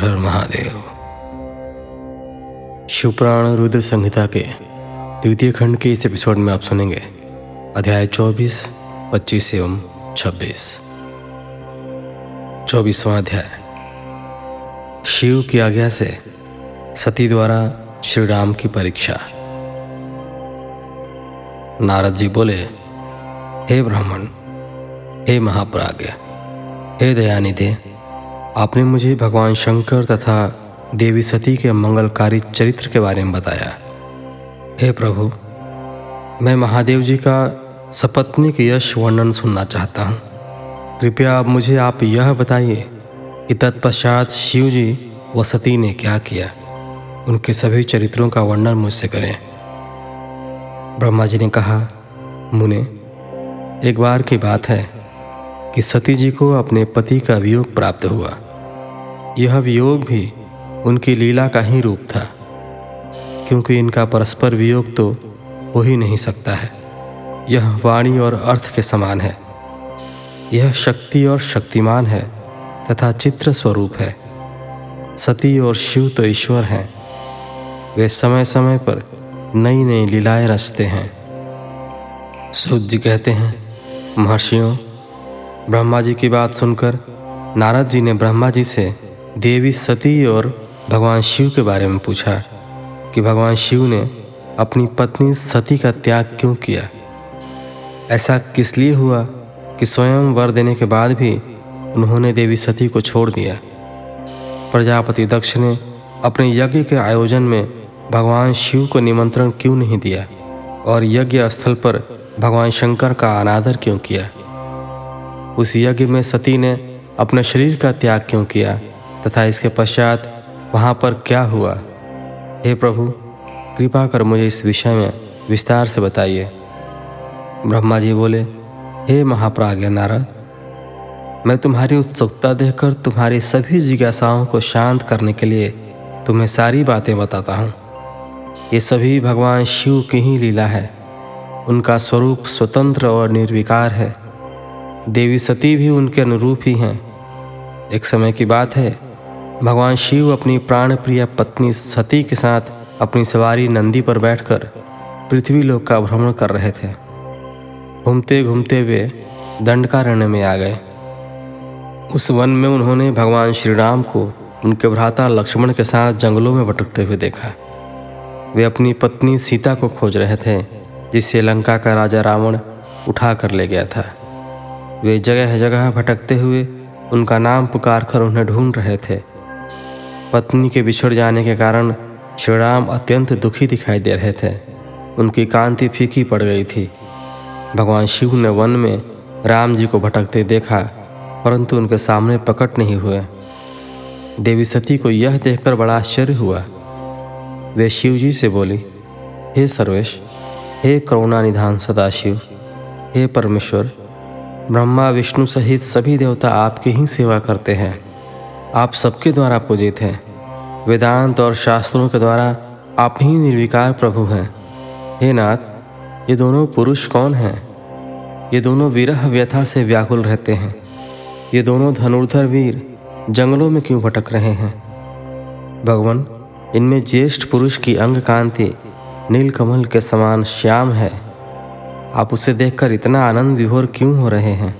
हर हर महादेव। शिवपुराण रुद्र संहिता के द्वितीय खंड के इस एपिसोड में आप सुनेंगे। अध्याय 24, 25 एवं 26। चौबीसवां अध्याय। शिव की आज्ञा से सती द्वारा श्री राम की परीक्षा। नारद जी बोले हे ब्राह्मण हे महाप्राज्ञ हे दयानिधे आपने मुझे भगवान शंकर तथा देवी सती के मंगलकारी चरित्र के बारे में बताया। हे प्रभु, मैं महादेव जी का सपत्निक यश वर्णन सुनना चाहता हूँ। कृपया अब मुझे, आप यह बताइए कि तत्पश्चात शिव जी व सती ने क्या किया? उनके सभी चरित्रों का वर्णन मुझसे करें। ब्रह्मा जी ने कहा, मुने, एक बार की बात है कि सती जी को अपने पति का वियोग प्राप्त हुआ। यह वियोग भी उनकी लीला का ही रूप था, क्योंकि इनका परस्पर वियोग तो हो ही नहीं सकता है। यह वाणी और अर्थ के समान है। यह शक्ति और शक्तिमान है तथा चित्र स्वरूप है। सती और शिव तो ईश्वर हैं। वे समय समय पर नई नई लीलाएँ रचते हैं। सूत जी कहते हैं, महर्षियों, ब्रह्मा जी की बात सुनकर नारद जी ने ब्रह्मा जी से देवी सती और भगवान शिव के बारे में पूछा कि भगवान शिव ने अपनी पत्नी सती का त्याग क्यों किया? ऐसा किस लिए हुआ कि स्वयं वर देने के बाद भी उन्होंने देवी सती को छोड़ दिया? प्रजापति दक्ष ने अपने यज्ञ के आयोजन में भगवान शिव को निमंत्रण क्यों नहीं दिया और यज्ञ स्थल पर भगवान शंकर का अनादर क्यों किया? उस यज्ञ में सती ने अपने शरीर का त्याग क्यों किया? तथा इसके पश्चात वहाँ पर क्या हुआ? हे प्रभु, कृपा कर मुझे इस विषय में विस्तार से बताइए। ब्रह्मा जी बोले, हे महाप्राज्ञ नारद, मैं तुम्हारी उत्सुकता देखकर तुम्हारी सभी जिज्ञासाओं को शांत करने के लिए तुम्हें सारी बातें बताता हूँ। ये सभी भगवान शिव की ही लीला है। उनका स्वरूप स्वतंत्र और निर्विकार है। देवी सती भी उनके अनुरूप ही हैं। एक समय की बात है भगवान शिव अपनी प्राण प्रिय पत्नी सती के साथ अपनी सवारी नंदी पर बैठकर पृथ्वी लोक का भ्रमण कर रहे थे। घूमते घूमते वे दंडकारण्य में आ गए। उस वन में उन्होंने भगवान श्री राम को उनके भ्राता लक्ष्मण के साथ जंगलों में भटकते हुए देखा। वे अपनी पत्नी सीता को खोज रहे थे, जिसे लंका का राजा रावण उठा कर ले गया था। वे जगह जगह भटकते हुए उनका नाम पुकार कर उन्हें ढूंढ रहे थे। पत्नी के बिछड़ जाने के कारण श्री राम अत्यंत दुखी दिखाई दे रहे थे। उनकी कांति फीकी पड़ गई थी। भगवान शिव ने वन में राम जी को भटकते देखा, परंतु उनके सामने पकट नहीं हुए। देवी सती को यह देखकर बड़ा आश्चर्य हुआ। वे शिव जी से बोली, हे सर्वेश, हे करुणा निधान सदाशिव, हे परमेश्वर, ब्रह्मा, विष्णु सहित सभी देवता आपकी ही सेवा करते हैं। आप सबके द्वारा पूजित हैं। वेदांत और शास्त्रों के द्वारा आप ही निर्विकार प्रभु हैं। हे नाथ, ये दोनों पुरुष कौन हैं? ये दोनों विरह व्यथा से व्याकुल रहते हैं। ये दोनों धनुर्धर वीर जंगलों में क्यों भटक रहे हैं? भगवान, इनमें ज्येष्ठ पुरुष की अंग कांति नीलकमल के समान श्याम है। आप उसे देखकर इतना आनंद विभोर क्यों हो रहे हैं?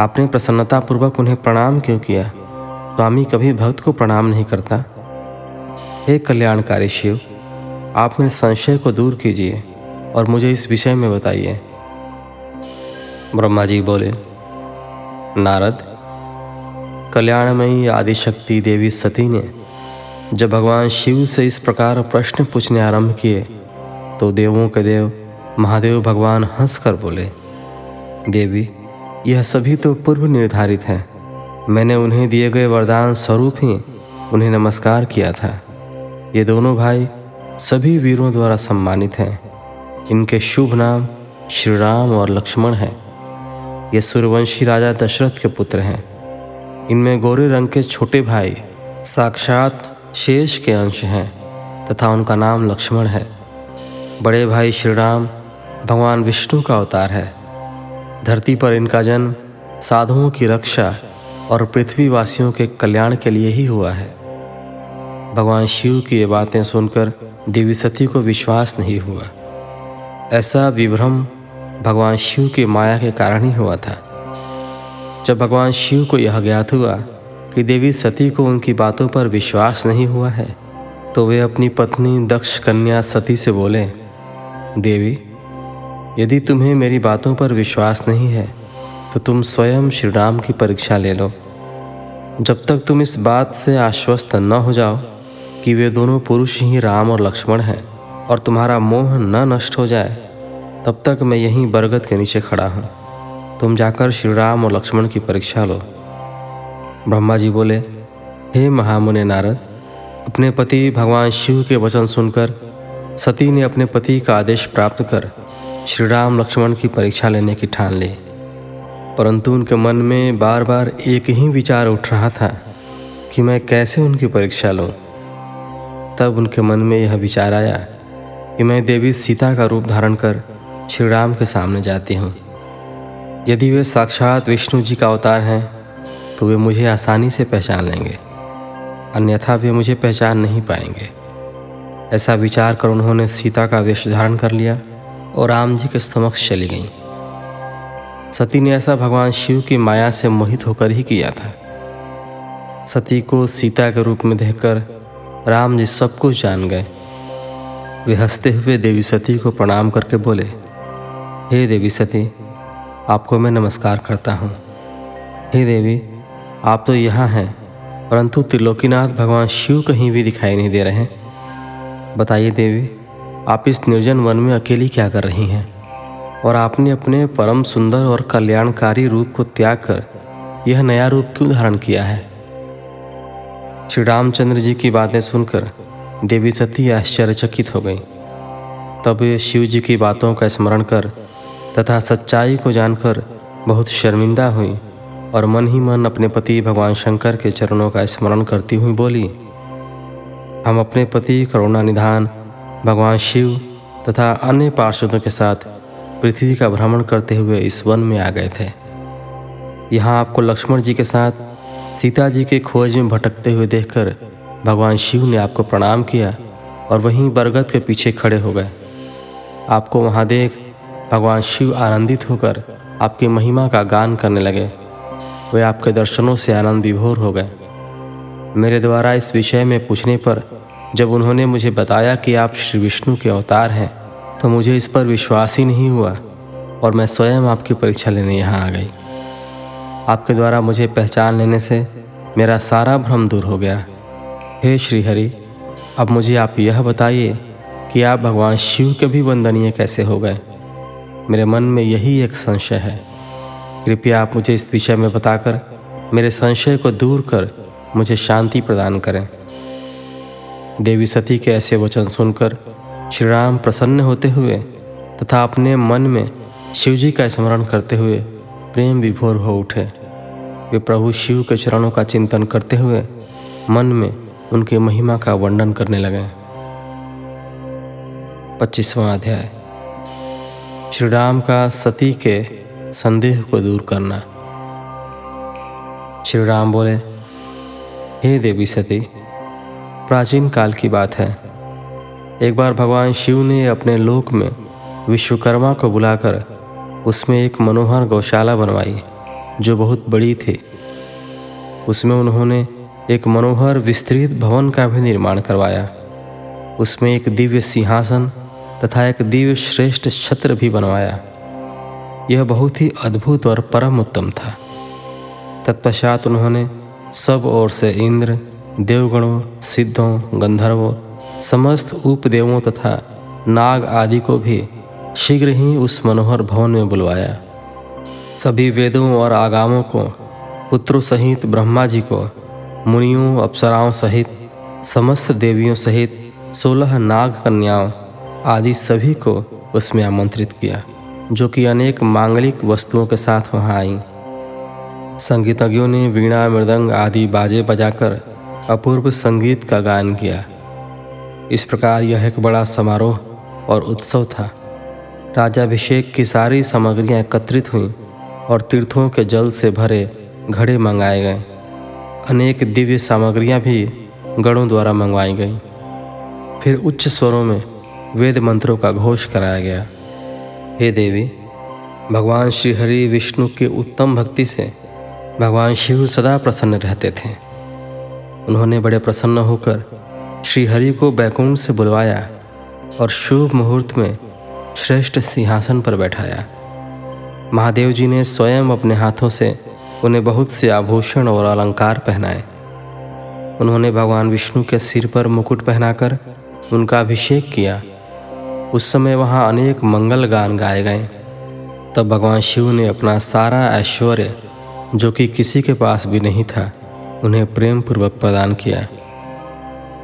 आपने प्रसन्नतापूर्वक उन्हें प्रणाम क्यों किया? स्वामी कभी भक्त को प्रणाम नहीं करता। हे कल्याणकारी शिव, आप मेरे संशय को दूर कीजिए और मुझे इस विषय में बताइए। ब्रह्मा जी बोले, नारद, कल्याणमयी आदिशक्ति देवी सती ने जब भगवान शिव से इस प्रकार प्रश्न पूछने आरंभ किए तो देवों के देव महादेव भगवान हंसकर बोले, देवी, यह सभी तो पूर्व निर्धारित हैं। मैंने उन्हें दिए गए वरदान स्वरूप ही उन्हें नमस्कार किया था। ये दोनों भाई सभी वीरों द्वारा सम्मानित हैं। इनके शुभ नाम श्री राम और लक्ष्मण हैं। ये सूर्यवंशी राजा दशरथ के पुत्र हैं। इनमें गोरे रंग के छोटे भाई साक्षात शेष के अंश हैं तथा उनका नाम लक्ष्मण है। बड़े भाई श्री राम भगवान विष्णु का अवतार है। धरती पर इनका जन्म साधुओं की रक्षा और पृथ्वीवासियों के कल्याण के लिए ही हुआ है। भगवान शिव की ये बातें सुनकर देवी सती को विश्वास नहीं हुआ। ऐसा विभ्रम भगवान शिव की माया के कारण ही हुआ था। जब भगवान शिव को यह ज्ञात हुआ कि देवी सती को उनकी बातों पर विश्वास नहीं हुआ है तो वे अपनी पत्नी दक्ष कन्या सती से बोले, देवी, यदि तुम्हें मेरी बातों पर विश्वास नहीं है तो तुम स्वयं श्री राम की परीक्षा ले लो। जब तक तुम इस बात से आश्वस्त न हो जाओ कि वे दोनों पुरुष ही राम और लक्ष्मण हैं और तुम्हारा मोह न नष्ट हो जाए, तब तक मैं यहीं बरगद के नीचे खड़ा हूँ। तुम जाकर श्री राम और लक्ष्मण की परीक्षा लो। ब्रह्मा जी बोले, हे महामुने नारद, अपने पति भगवान शिव के वचन सुनकर, सती ने अपने पति का आदेश प्राप्त कर श्री राम लक्ष्मण की परीक्षा लेने की ठान ली। परंतु उनके मन में बार बार एक ही विचार उठ रहा था कि मैं कैसे उनकी परीक्षा लूँ। तब उनके मन में यह विचार आया कि मैं देवी सीता का रूप धारण कर श्री राम के सामने जाती हूँ। यदि वे साक्षात विष्णु जी का अवतार हैं तो वे मुझे आसानी से पहचान लेंगे, अन्यथा वे मुझे पहचान नहीं पाएँगे। ऐसा विचार कर उन्होंने सीता का वेश धारण कर लिया और राम जी के समक्ष चली गईं। सती ने ऐसा भगवान शिव की माया से मोहित होकर ही किया था। सती को सीता के रूप में देखकर राम जी सब कुछ जान गए। वे हँसते हुए देवी सती को प्रणाम करके बोले, हे देवी सती, आपको मैं नमस्कार करता हूँ। हे देवी, आप तो यहाँ हैं, परंतु त्रिलोकीनाथ भगवान शिव कहीं भी दिखाई नहीं दे रहे हैं। बताइए देवी, आप इस निर्जन वन में अकेली क्या कर रही हैं? और आपने अपने परम सुंदर और कल्याणकारी रूप को त्याग कर यह नया रूप क्यों धारण किया है? श्री रामचंद्र जी की बातें सुनकर देवी सती आश्चर्यचकित हो गई। तब शिव जी की बातों का स्मरण कर तथा सच्चाई को जानकर बहुत शर्मिंदा हुई और मन ही मन अपने पति भगवान शंकर के चरणों का स्मरण करती हुई बोली, हम अपने पति करुणा निधान भगवान शिव तथा अन्य पार्षदों के साथ पृथ्वी का भ्रमण करते हुए इस वन में आ गए थे। यहाँ आपको लक्ष्मण जी के साथ, सीता जी के खोज में भटकते हुए देखकर भगवान शिव ने आपको प्रणाम किया और वहीं बरगद के पीछे खड़े हो गए। आपको वहाँ देख भगवान शिव आनंदित होकर आपकी महिमा का गान करने लगे। वे आपके दर्शनों से आनंद विभोर हो गए। मेरे द्वारा इस विषय में पूछने पर जब उन्होंने मुझे बताया कि आप श्री विष्णु के अवतार हैं तो मुझे इस पर विश्वास ही नहीं हुआ और मैं स्वयं आपकी परीक्षा लेने यहाँ आ गई। आपके द्वारा मुझे पहचान लेने से मेरा सारा भ्रम दूर हो गया। हे श्री हरि अब मुझे आप यह बताइए कि आप भगवान शिव के भी वंदनीय कैसे हो गए? मेरे मन में यही एक संशय है। कृपया आप मुझे इस विषय में बताकर मेरे संशय को दूर कर मुझे शांति प्रदान करें। देवी सती के ऐसे वचन सुनकर श्री राम प्रसन्न होते हुए तथा अपने मन में शिवजी का स्मरण करते हुए प्रेम विभोर हो उठे। वे प्रभु शिव के चरणों का चिंतन करते हुए मन में उनके महिमा का वर्णन करने लगे। पच्चीसवां अध्याय। श्री राम का सती के संदेह को दूर करना। श्री राम बोले, हे देवी सती, प्राचीन काल की बात है। एक बार भगवान शिव ने अपने लोक में विश्वकर्मा को बुलाकर उसमें एक मनोहर गौशाला बनवाई, जो बहुत बड़ी थी। उसमें उन्होंने एक मनोहर विस्तृत भवन का भी निर्माण करवाया। उसमें एक दिव्य सिंहासन तथा एक दिव्य श्रेष्ठ छत्र भी बनवाया। यह बहुत ही अद्भुत और परम उत्तम था। तत्पश्चात उन्होंने सब ओर से इंद्र, देवगणों, सिद्धों, गंधर्वों समस्त उपदेवों तथा नाग आदि को भी शीघ्र ही उस मनोहर भवन में बुलवाया। सभी वेदों और आगामों को, पुत्रों सहित ब्रह्मा जी को, मुनियों, अप्सराओं सहित, समस्त देवियों सहित सोलह नाग कन्याओं आदि सभी को उसमें आमंत्रित किया, जो कि अनेक मांगलिक वस्तुओं के साथ वहाँ आईं। संगीतज्ञों ने वीणा, मृदंग आदि बाजे बजाकर अपूर्व संगीत का गान किया। इस प्रकार यह एक बड़ा समारोह और उत्सव था। राजाभिषेक की सारी सामग्रियाँ एकत्रित हुईं और तीर्थों के जल से भरे घड़े मंगाए गए। अनेक दिव्य सामग्रियाँ भी गणों द्वारा मंगवाई गई। फिर उच्च स्वरों में वेद मंत्रों का घोष कराया गया। हे देवी, भगवान श्री हरि विष्णु के उत्तम भक्ति से भगवान शिव सदा प्रसन्न रहते थे। उन्होंने बड़े प्रसन्न होकर श्री हरि को बैकुंठ से बुलवाया और शुभ मुहूर्त में श्रेष्ठ सिंहासन पर बैठाया। महादेव जी ने स्वयं अपने हाथों से उन्हें बहुत से आभूषण और अलंकार पहनाए। उन्होंने भगवान विष्णु के सिर पर मुकुट पहनाकर उनका अभिषेक किया। उस समय वहाँ अनेक मंगल गान गाए गए। तब भगवान शिव ने अपना सारा ऐश्वर्य, जो कि किसी के पास भी नहीं था, उन्हें प्रेम पूर्वक प्रदान किया।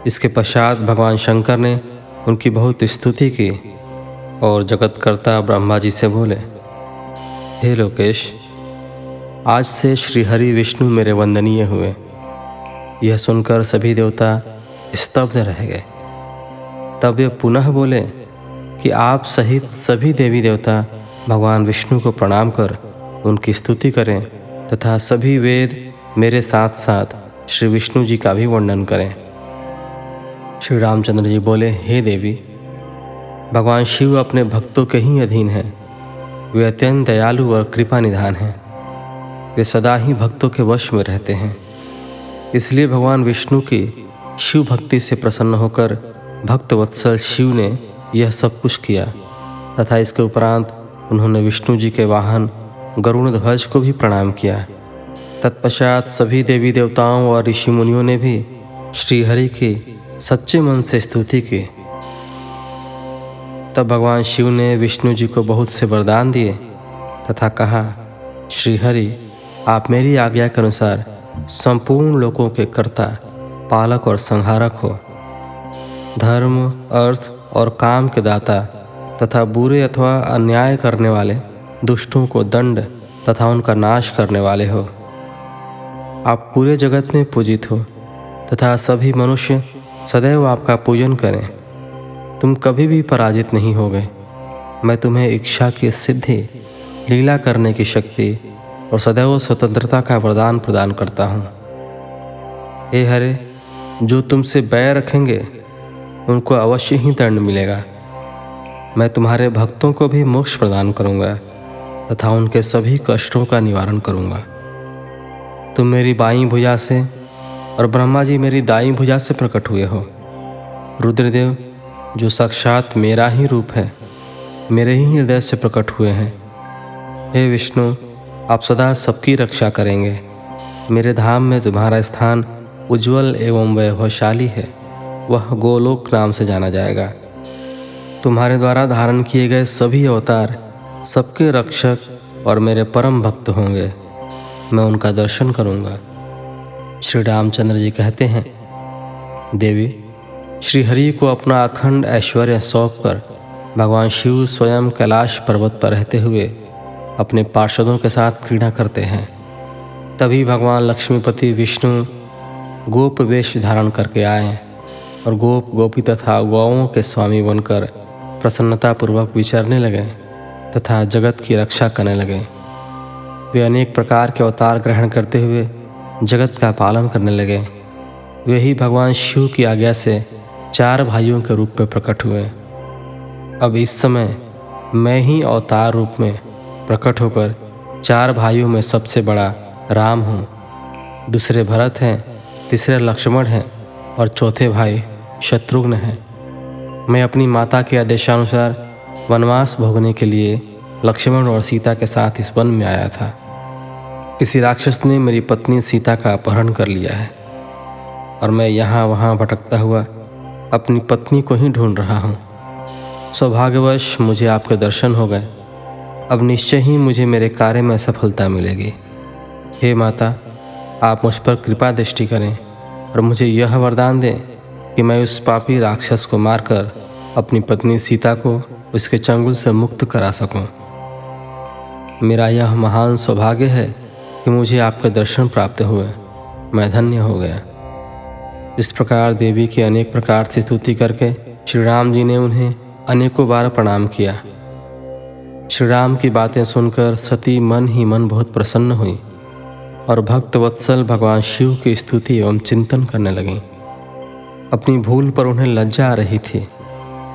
इसके पश्चात भगवान शंकर ने उनकी बहुत स्तुति की और जगतकर्ता ब्रह्मा जी से बोले, हे लोकेश, आज से श्री हरि विष्णु मेरे वंदनीय हुए। यह सुनकर सभी देवता स्तब्ध रह गए। तब वे पुनः बोले कि आप सहित सभी देवी देवता भगवान विष्णु को प्रणाम कर उनकी स्तुति करें तथा सभी वेद मेरे साथ साथ श्री विष्णु जी का भी वर्णन करें। श्री रामचंद्र जी बोले, हे देवी, भगवान शिव अपने भक्तों के ही अधीन हैं। वे अत्यंत दयालु और कृपा निधान हैं। वे सदा ही भक्तों के वश में रहते हैं। इसलिए भगवान विष्णु की शिव भक्ति से प्रसन्न होकर भक्त वत्सल शिव ने यह सब कुछ किया। तथा इसके उपरांत उन्होंने विष्णु जी के वाहन गरुण ध्वज को भी प्रणाम किया। तत्पश्चात सभी देवी देवताओं और ऋषि मुनियों ने भी श्रीहरि की सच्चे मन से स्तुति की। तब भगवान शिव ने विष्णु जी को बहुत से वरदान दिए तथा कहा, श्रीहरि, आप मेरी आज्ञा के अनुसार संपूर्ण लोगों के कर्ता, पालक और संहारक हो। धर्म, अर्थ और काम के दाता तथा बुरे अथवा अन्याय करने वाले, दुष्टों को दंड तथा उनका नाश करने वाले हो। आप पूरे जगत में पूजित हो तथा सभी मनुष्य सदैव आपका पूजन करें। तुम कभी भी पराजित नहीं हो गए मैं तुम्हें इच्छा की सिद्धि, लीला करने की शक्ति और सदैव स्वतंत्रता का वरदान प्रदान करता हूँ। हे हरे, जो तुमसे बैर रखेंगे, उनको अवश्य ही दंड मिलेगा। मैं तुम्हारे भक्तों को भी मोक्ष प्रदान करूँगा तथा उनके सभी कष्टों का निवारण करूँगा। तुम मेरी बाई भुजा से और ब्रह्मा जी मेरी दाई भुजा से प्रकट हुए हो। रुद्रदेव, जो साक्षात मेरा ही रूप है, मेरे ही हृदय से प्रकट हुए हैं। हे विष्णु, आप सदा सबकी रक्षा करेंगे। मेरे धाम में तुम्हारा स्थान उज्जवल एवं वैभवशाली है। वह गोलोक नाम से जाना जाएगा। तुम्हारे द्वारा धारण किए गए सभी अवतार सबके रक्षक और मेरे परम भक्त होंगे। मैं उनका दर्शन करूँगा। श्री रामचंद्र जी कहते हैं, देवी, श्रीहरि को अपना अखंड ऐश्वर्य सौंप कर भगवान शिव स्वयं कैलाश पर्वत पर रहते हुए अपने पार्षदों के साथ क्रीड़ा करते हैं। तभी भगवान लक्ष्मीपति विष्णु गोप वेश धारण करके आए और गोप गोपी तथा गौओं के स्वामी बनकर प्रसन्नतापूर्वक विचरने लगे तथा जगत की रक्षा करने लगे। वे अनेक प्रकार के अवतार ग्रहण करते हुए जगत का पालन करने लगे। वे ही भगवान शिव की आज्ञा से चार भाइयों के रूप में प्रकट हुए। अब इस समय मैं ही अवतार रूप में प्रकट होकर चार भाइयों में सबसे बड़ा राम हूँ। दूसरे भरत हैं, तीसरे लक्ष्मण हैं और चौथे भाई शत्रुघ्न हैं। मैं अपनी माता के आदेशानुसार वनवास भोगने के लिए लक्ष्मण और सीता के साथ इस वन में आया था। किसी राक्षस ने मेरी पत्नी सीता का अपहरण कर लिया है और मैं यहाँ वहाँ भटकता हुआ अपनी पत्नी को ही ढूंढ रहा हूँ। सौभाग्यवश मुझे आपके दर्शन हो गए। अब निश्चय ही मुझे मेरे कार्य में सफलता मिलेगी। हे माता, आप मुझ पर कृपा दृष्टि करें और मुझे यह वरदान दें कि मैं उस पापी राक्षस को मारकर अपनी पत्नी सीता को उसके चंगुल से मुक्त करा सकूँ। मेरा यह महान सौभाग्य है कि मुझे आपके दर्शन प्राप्त हुए। मैं धन्य हो गया। इस प्रकार देवी के अनेक प्रकार से स्तुति करके श्री राम जी ने उन्हें अनेकों बार प्रणाम किया। श्री राम की बातें सुनकर सती मन ही मन बहुत प्रसन्न हुई और भक्त वत्सल भगवान शिव की स्तुति एवं चिंतन करने लगी। अपनी भूल पर उन्हें लज्जा आ रही थी।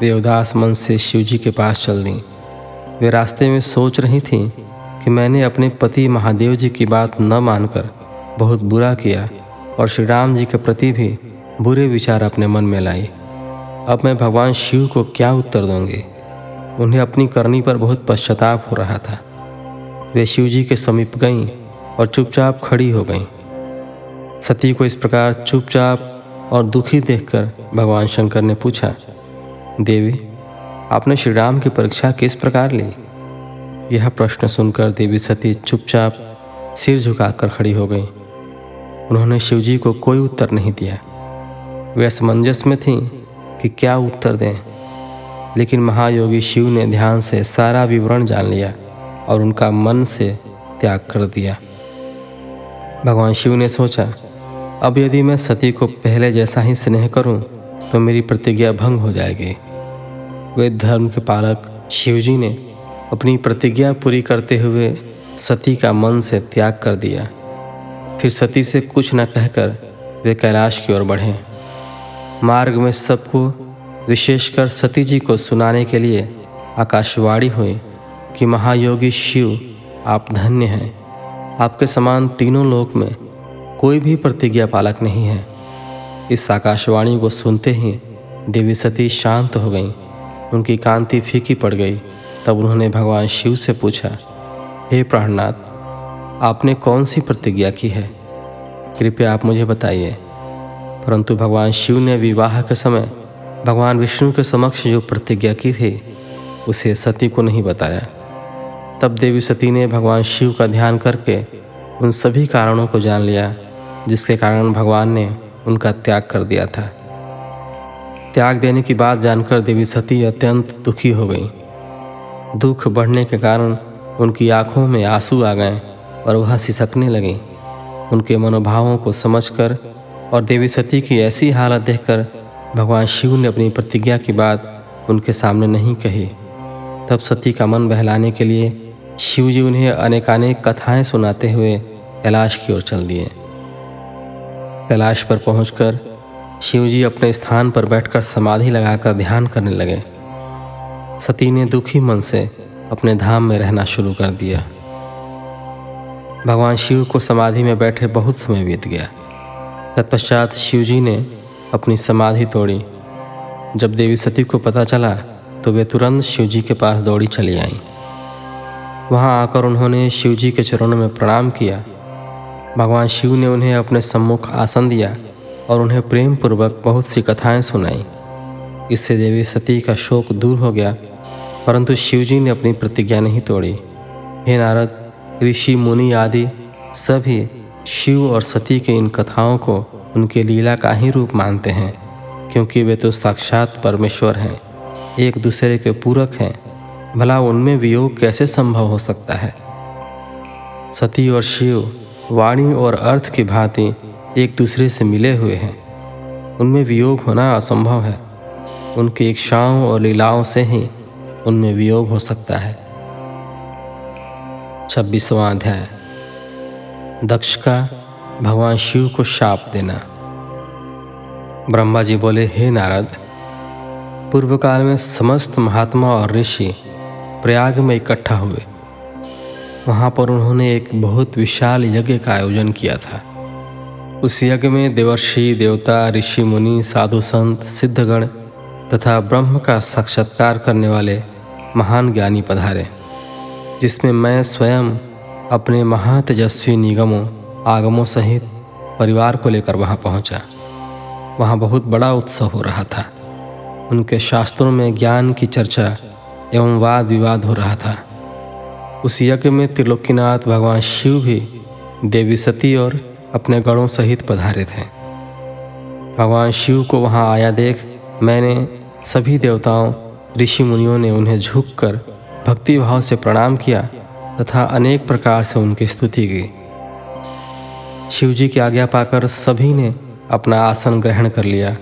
वे उदास मन से शिव जी के पास चल दी। वे रास्ते में सोच रही थीं कि मैंने अपने पति महादेव जी की बात न मानकर बहुत बुरा किया और श्री राम जी के प्रति भी बुरे विचार अपने मन में लाई अब मैं भगवान शिव को क्या उत्तर दूँगी? उन्हें अपनी करनी पर बहुत पश्चाताप हो रहा था। वे शिव जी के समीप गईं और चुपचाप खड़ी हो गईं। सती को इस प्रकार चुपचाप और दुखी देखकर भगवान शंकर ने पूछा, देवी, आपने श्री राम की परीक्षा किस प्रकार ली? यह प्रश्न सुनकर देवी सती चुपचाप सिर झुकाकर खड़ी हो गई। उन्होंने शिवजी को कोई उत्तर नहीं दिया। वे असमंजस में थीं कि क्या उत्तर दें, लेकिन महायोगी शिव ने ध्यान से सारा विवरण जान लिया और उनका मन से त्याग कर दिया। भगवान शिव ने सोचा, अब यदि मैं सती को पहले जैसा ही स्नेह करूँ तो मेरी प्रतिज्ञा भंग हो जाएगी। वे धर्म के पालक शिवजी ने अपनी प्रतिज्ञा पूरी करते हुए सती का मन से त्याग कर दिया। फिर सती से कुछ न कहकर वे कैलाश की ओर बढ़े। मार्ग में सबको, विशेषकर सती जी को सुनाने के लिए आकाशवाणी हुई कि महायोगी शिव आप धन्य हैं। आपके समान तीनों लोक में कोई भी प्रतिज्ञा पालक नहीं है। इस आकाशवाणी को सुनते ही देवी सती शांत हो गईं। उनकी कांति फीकी पड़ गई। तब उन्होंने भगवान शिव से पूछा, हे प्राणनाथ, आपने कौन सी प्रतिज्ञा की है? कृपया आप मुझे बताइए। परंतु भगवान शिव ने विवाह के समय भगवान विष्णु के समक्ष जो प्रतिज्ञा की थी, उसे सती को नहीं बताया। तब देवी सती ने भगवान शिव का ध्यान करके उन सभी कारणों को जान लिया, जिसके कारण भगवान ने उनका त्याग कर दिया था। त्याग देने की बात जानकर देवी सती अत्यंत दुखी हो गई। दुख बढ़ने के कारण उनकी आँखों में आँसू आ गए और वह सिसकने लगी। उनके मनोभावों को समझकर और देवी सती की ऐसी हालत देखकर भगवान शिव ने अपनी प्रतिज्ञा की बात उनके सामने नहीं कही। तब सती का मन बहलाने के लिए शिव जी उन्हें अनेकानेक कथाएँ सुनाते हुए कैलाश की ओर चल दिए। कैलाश पर पहुंचकर शिवजी अपने स्थान पर बैठकर समाधि लगाकर ध्यान करने लगे। सती ने दुखी मन से अपने धाम में रहना शुरू कर दिया। भगवान शिव को समाधि में बैठे बहुत समय बीत गया। तत्पश्चात शिवजी ने अपनी समाधि तोड़ी। जब देवी सती को पता चला तो वे तुरंत शिवजी के पास दौड़ी चली आईं। वहाँ आकर उन्होंने शिवजी के चरणों में प्रणाम किया। भगवान शिव ने उन्हें अपने सम्मुख आसन दिया और उन्हें प्रेम पूर्वक बहुत सी कथाएँ सुनाई। इससे देवी सती का शोक दूर हो गया, परंतु शिवजी ने अपनी प्रतिज्ञा नहीं तोड़ी। हे नारद, ऋषि, मुनि आदि सभी शिव और सती के इन कथाओं को उनके लीला का ही रूप मानते हैं, क्योंकि वे तो साक्षात परमेश्वर हैं, एक दूसरे के पूरक हैं। भला उनमें वियोग कैसे संभव हो सकता है? सती और शिव, वाणी और अर्थ की भांति एक दूसरे से मिले हुए हैं। उनमें वियोग होना असंभव है। उनकी इच्छाओं और लीलाओं से ही उनमें वियोग हो सकता है। छब्बीसवां अध्याय। दक्ष का भगवान शिव को शाप देना। ब्रह्मा जी बोले, हे नारद पूर्व काल में समस्त महात्मा और ऋषि प्रयाग में इकट्ठा हुए। वहाँ पर उन्होंने एक बहुत विशाल यज्ञ का आयोजन किया था। उस यज्ञ में देवर्षि, देवता, ऋषि, मुनि, साधु संत, सिद्धगण तथा ब्रह्म का साक्षात्कार करने वाले महान ज्ञानी पधारे, जिसमें मैं स्वयं अपने महातेजस्वी निगमों, आगमों सहित परिवार को लेकर वहाँ पहुँचा। वहाँ बहुत बड़ा उत्सव हो रहा था। उनके शास्त्रों में ज्ञान की चर्चा एवं वाद विवाद हो रहा था। उस यज्ञ में त्रिलोकीनाथ भगवान शिव भी देवी सती और अपने गणों सहित पधारे थे। भगवान शिव को वहाँ आया देख मैंने सभी देवताओं ऋषि मुनियों ने उन्हें झुककर भक्ति भाव से प्रणाम किया तथा अनेक प्रकार से उनकी स्तुति की। शिव जी की आज्ञा पाकर सभी ने अपना आसन ग्रहण कर लिया।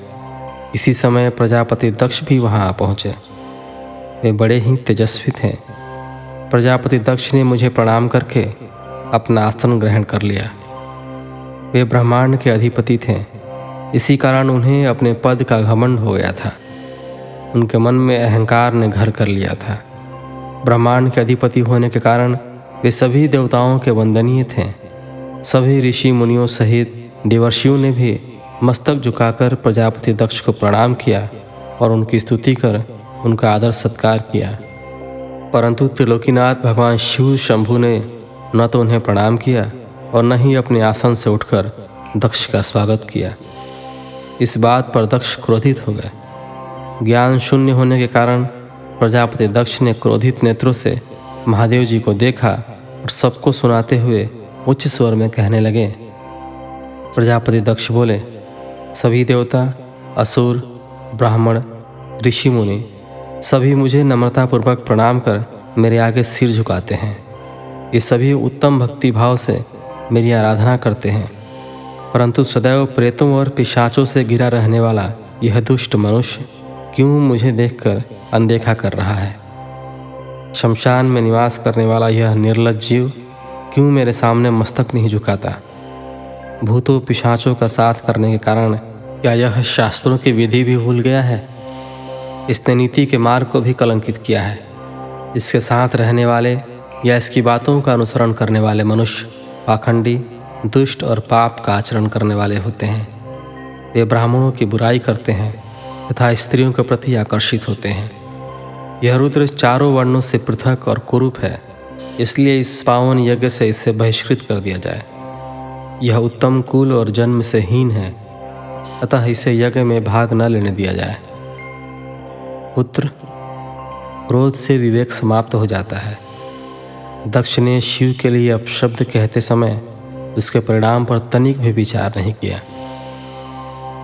इसी समय प्रजापति दक्ष भी वहाँ आ पहुँचे। वे बड़े ही तेजस्वी थे। प्रजापति दक्ष ने मुझे प्रणाम करके अपना आसन ग्रहण कर लिया। वे ब्रह्मांड के अधिपति थे। इसी कारण उन्हें अपने पद का घमंड हो गया था। उनके मन में अहंकार ने घर कर लिया था। ब्रह्मांड के अधिपति होने के कारण वे सभी देवताओं के वंदनीय थे। सभी ऋषि मुनियों सहित देवर्षियों ने भी मस्तक झुकाकर प्रजापति दक्ष को प्रणाम किया और उनकी स्तुति कर उनका आदर सत्कार किया। परंतु त्रिलोकीनाथ भगवान शिव शंभु ने न तो उन्हें प्रणाम किया और न ही अपने आसन से उठकर दक्ष का स्वागत किया। इस बात पर दक्ष क्रोधित हो गए। ज्ञान शून्य होने के कारण प्रजापति दक्ष ने क्रोधित नेत्रों से महादेव जी को देखा और सबको सुनाते हुए उच्च स्वर में कहने लगे। प्रजापति दक्ष बोले, सभी देवता, असुर, ब्राह्मण, ऋषि मुनि, सभी मुझे नम्रतापूर्वक प्रणाम कर मेरे आगे सिर झुकाते हैं। ये सभी उत्तम भक्ति भाव से मेरी आराधना करते हैं। परंतु सदैव प्रेतों और पिशाचों से घिरा रहने वाला यह दुष्ट मनुष्य क्यों मुझे देखकर अनदेखा कर रहा है? शमशान में निवास करने वाला यह निर्लज जीव क्यों मेरे सामने मस्तक नहीं झुकाता? भूतों पिशाचों का साथ करने के कारण क्या यह शास्त्रों की विधि भी भूल गया है? इसने नीति के मार्ग को भी कलंकित किया है। इसके साथ रहने वाले या इसकी बातों का अनुसरण करने वाले मनुष्य, पाखंडी दुष्ट और पाप का आचरण करने वाले होते हैं। वे ब्राह्मणों की बुराई करते हैं तथा स्त्रियों के प्रति आकर्षित होते हैं। यह रुद्र चारों वर्णों से पृथक और कुरूप है, इसलिए इस पावन यज्ञ से इसे बहिष्कृत कर दिया जाए। यह उत्तम कुल और जन्म से हीन है, अतः इसे यज्ञ में भाग न लेने दिया जाए। पुत्र, क्रोध से विवेक समाप्त हो जाता है। दक्ष ने शिव के लिए अपशब्द कहते समय उसके परिणाम पर तनिक भी विचार नहीं किया।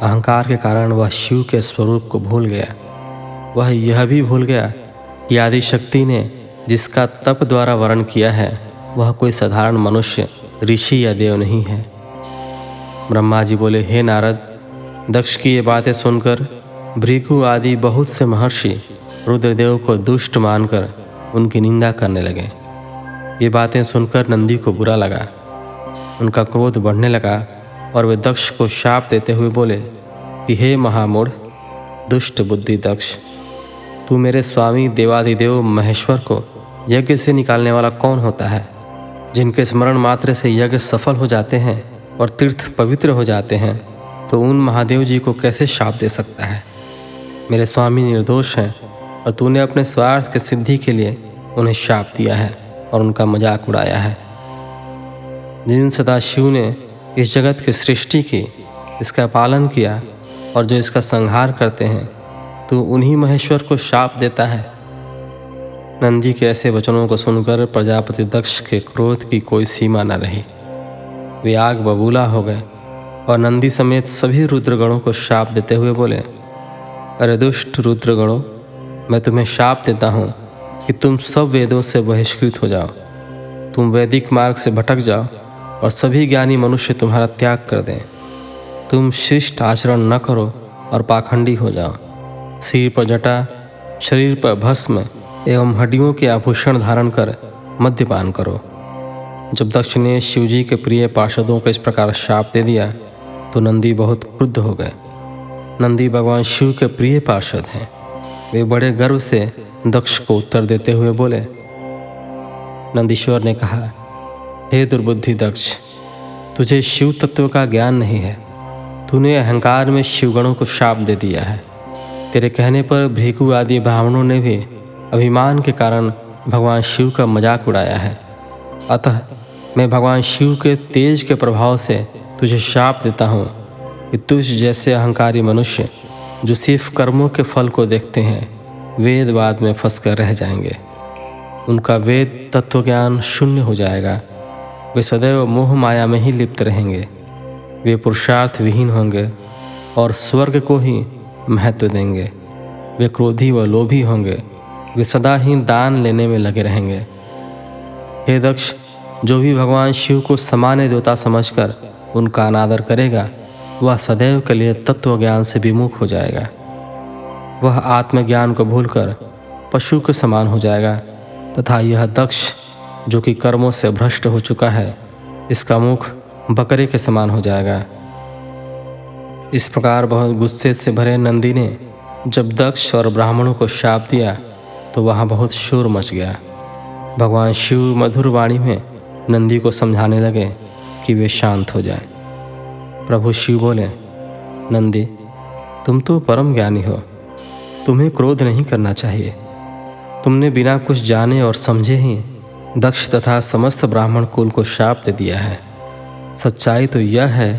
अहंकार के कारण वह शिव के स्वरूप को भूल गया। वह यह भी भूल गया कि आदि शक्ति ने जिसका तप द्वारा वर्ण किया है, वह कोई साधारण मनुष्य, ऋषि या देव नहीं है। ब्रह्मा जी बोले, हे नारद, दक्ष की ये बातें सुनकर भृगु आदि बहुत से महर्षि रुद्रदेव को दुष्ट मानकर उनकी निंदा करने लगे। ये बातें सुनकर नंदी को बुरा लगा। उनका क्रोध बढ़ने लगा और वे दक्ष को शाप देते हुए बोले, कि हे महामूढ़, दुष्ट बुद्धि दक्ष, तू मेरे स्वामी देवाधिदेव महेश्वर को यज्ञ से निकालने वाला कौन होता है, जिनके स्मरण मात्र से यज्ञ सफल हो जाते हैं और तीर्थ पवित्र हो जाते हैं तो उन महादेव जी को कैसे शाप दे सकता है? मेरे स्वामी निर्दोष हैं और तूने अपने स्वार्थ के सिद्धि के लिए उन्हें शाप दिया है और उनका मज़ाक उड़ाया है। जिन सदाशिव ने इस जगत की सृष्टि की, इसका पालन किया और जो इसका संहार करते हैं तो उन्हीं महेश्वर को शाप देता है। नंदी के ऐसे वचनों को सुनकर प्रजापति दक्ष के क्रोध की कोई सीमा न रही। वे आग बबूला हो गए और नंदी समेत सभी रुद्रगणों को शाप देते हुए बोले, अरे दुष्ट रुद्रगणों, मैं तुम्हें शाप देता हूँ कि तुम सब वेदों से बहिष्कृत हो जाओ। तुम वैदिक मार्ग से भटक जाओ और सभी ज्ञानी मनुष्य तुम्हारा त्याग कर दें। तुम शिष्ट आचरण न करो और पाखंडी हो जाओ। सिर पर जटा, शरीर पर भस्म एवं हड्डियों के आभूषण धारण कर मद्यपान करो। जब दक्ष ने शिवजी के प्रिय पार्षदों को इस प्रकार शाप दे दिया तो नंदी बहुत क्रुद्ध हो गए। नंदी भगवान शिव के प्रिय पार्षद हैं। वे बड़े गर्व से दक्ष को उत्तर देते हुए बोले, नंदीश्वर ने कहा हे दुर्बुद्धि दक्ष, तुझे शिव तत्व का ज्ञान नहीं है। तूने अहंकार में शिवगणों को शाप दे दिया है। तेरे कहने पर भीखु आदि ब्राह्मणों ने भी अभिमान के कारण भगवान शिव का मज़ाक उड़ाया है। अतः मैं भगवान शिव के तेज के प्रभाव से तुझे शाप देता हूँ कि तुझ जैसे अहंकारी मनुष्य, जो सिर्फ़ कर्मों के फल को देखते हैं वेदवाद में फंस कर रह जाएँगे। उनका वेद तत्व ज्ञान शून्य हो जाएगा। वे सदैव मोह माया में ही लिप्त रहेंगे। वे पुरुषार्थ विहीन होंगे और स्वर्ग को ही महत्व देंगे। वे क्रोधी व लोभी होंगे। वे सदा ही दान लेने में लगे रहेंगे। हे दक्ष, जो भी भगवान शिव को सामान्य देवता समझकर उनका अनादर करेगा, वह सदैव के लिए तत्व ज्ञान से विमुख हो जाएगा। वह आत्मज्ञान को भूलकर पशु के समान हो जाएगा तथा यह दक्ष जो कि कर्मों से भ्रष्ट हो चुका है, इसका मुख बकरे के समान हो जाएगा। इस प्रकार बहुत गुस्से से भरे नंदी ने जब दक्ष और ब्राह्मणों को शाप दिया तो वहाँ बहुत शोर मच गया। भगवान शिव मधुर वाणी में नंदी को समझाने लगे कि वे शांत हो जाएँ। प्रभु शिव बोले, नंदी, तुम तो परम ज्ञानी हो। तुम्हें क्रोध नहीं करना चाहिए। तुमने बिना कुछ जाने और समझे ही दक्ष तथा समस्त ब्राह्मण कुल को शाप दे दिया है। सच्चाई तो यह है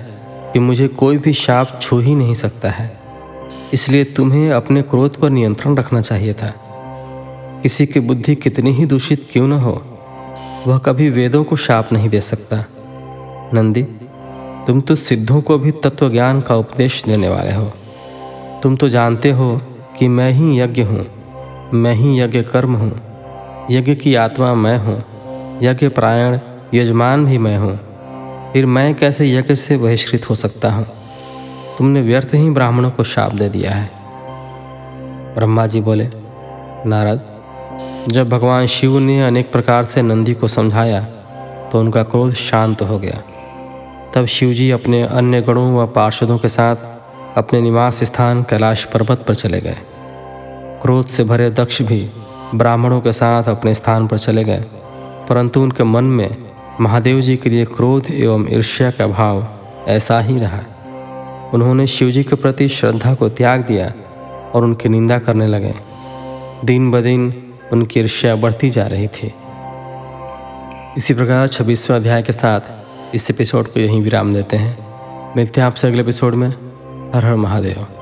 कि मुझे कोई भी शाप छू ही नहीं सकता है। इसलिए तुम्हें अपने क्रोध पर नियंत्रण रखना चाहिए था। किसी की बुद्धि कितनी ही दूषित क्यों न हो, वह कभी वेदों को शाप नहीं दे सकता। नंदी, तुम तो सिद्धों को भी तत्व ज्ञान का उपदेश देने वाले हो। तुम तो जानते हो कि मैं ही यज्ञ हूँ, मैं ही यज्ञ कर्म हूँ। यज्ञ की आत्मा मैं हूँ। यज्ञ प्रायण, यजमान भी मैं हूँ। फिर मैं कैसे यज्ञ से बहिष्कृत हो सकता हूँ? तुमने व्यर्थ ही ब्राह्मणों को शाप दे दिया है। ब्रह्मा जी बोले, नारद, जब भगवान शिव ने अनेक प्रकार से नंदी को समझाया तो उनका क्रोध शांत हो गया। तब शिवजी अपने अन्य गणों व पार्षदों के साथ अपने निवास स्थान कैलाश पर्वत पर चले गए। क्रोध से भरे दक्ष भी ब्राह्मणों के साथ अपने स्थान पर चले गए। परंतु उनके मन में महादेव जी के लिए क्रोध एवं ईर्ष्या का भाव ऐसा ही रहा। उन्होंने शिवजी के प्रति श्रद्धा को त्याग दिया और उनकी निंदा करने लगे। दिन ब दिन उनकी ईर्ष्या बढ़ती जा रही थी। इसी प्रकार छब्बीसवें अध्याय के साथ इस एपिसोड को यहीं विराम देते हैं। मिलते हैं आपसे अगले एपिसोड में। हर हर महादेव।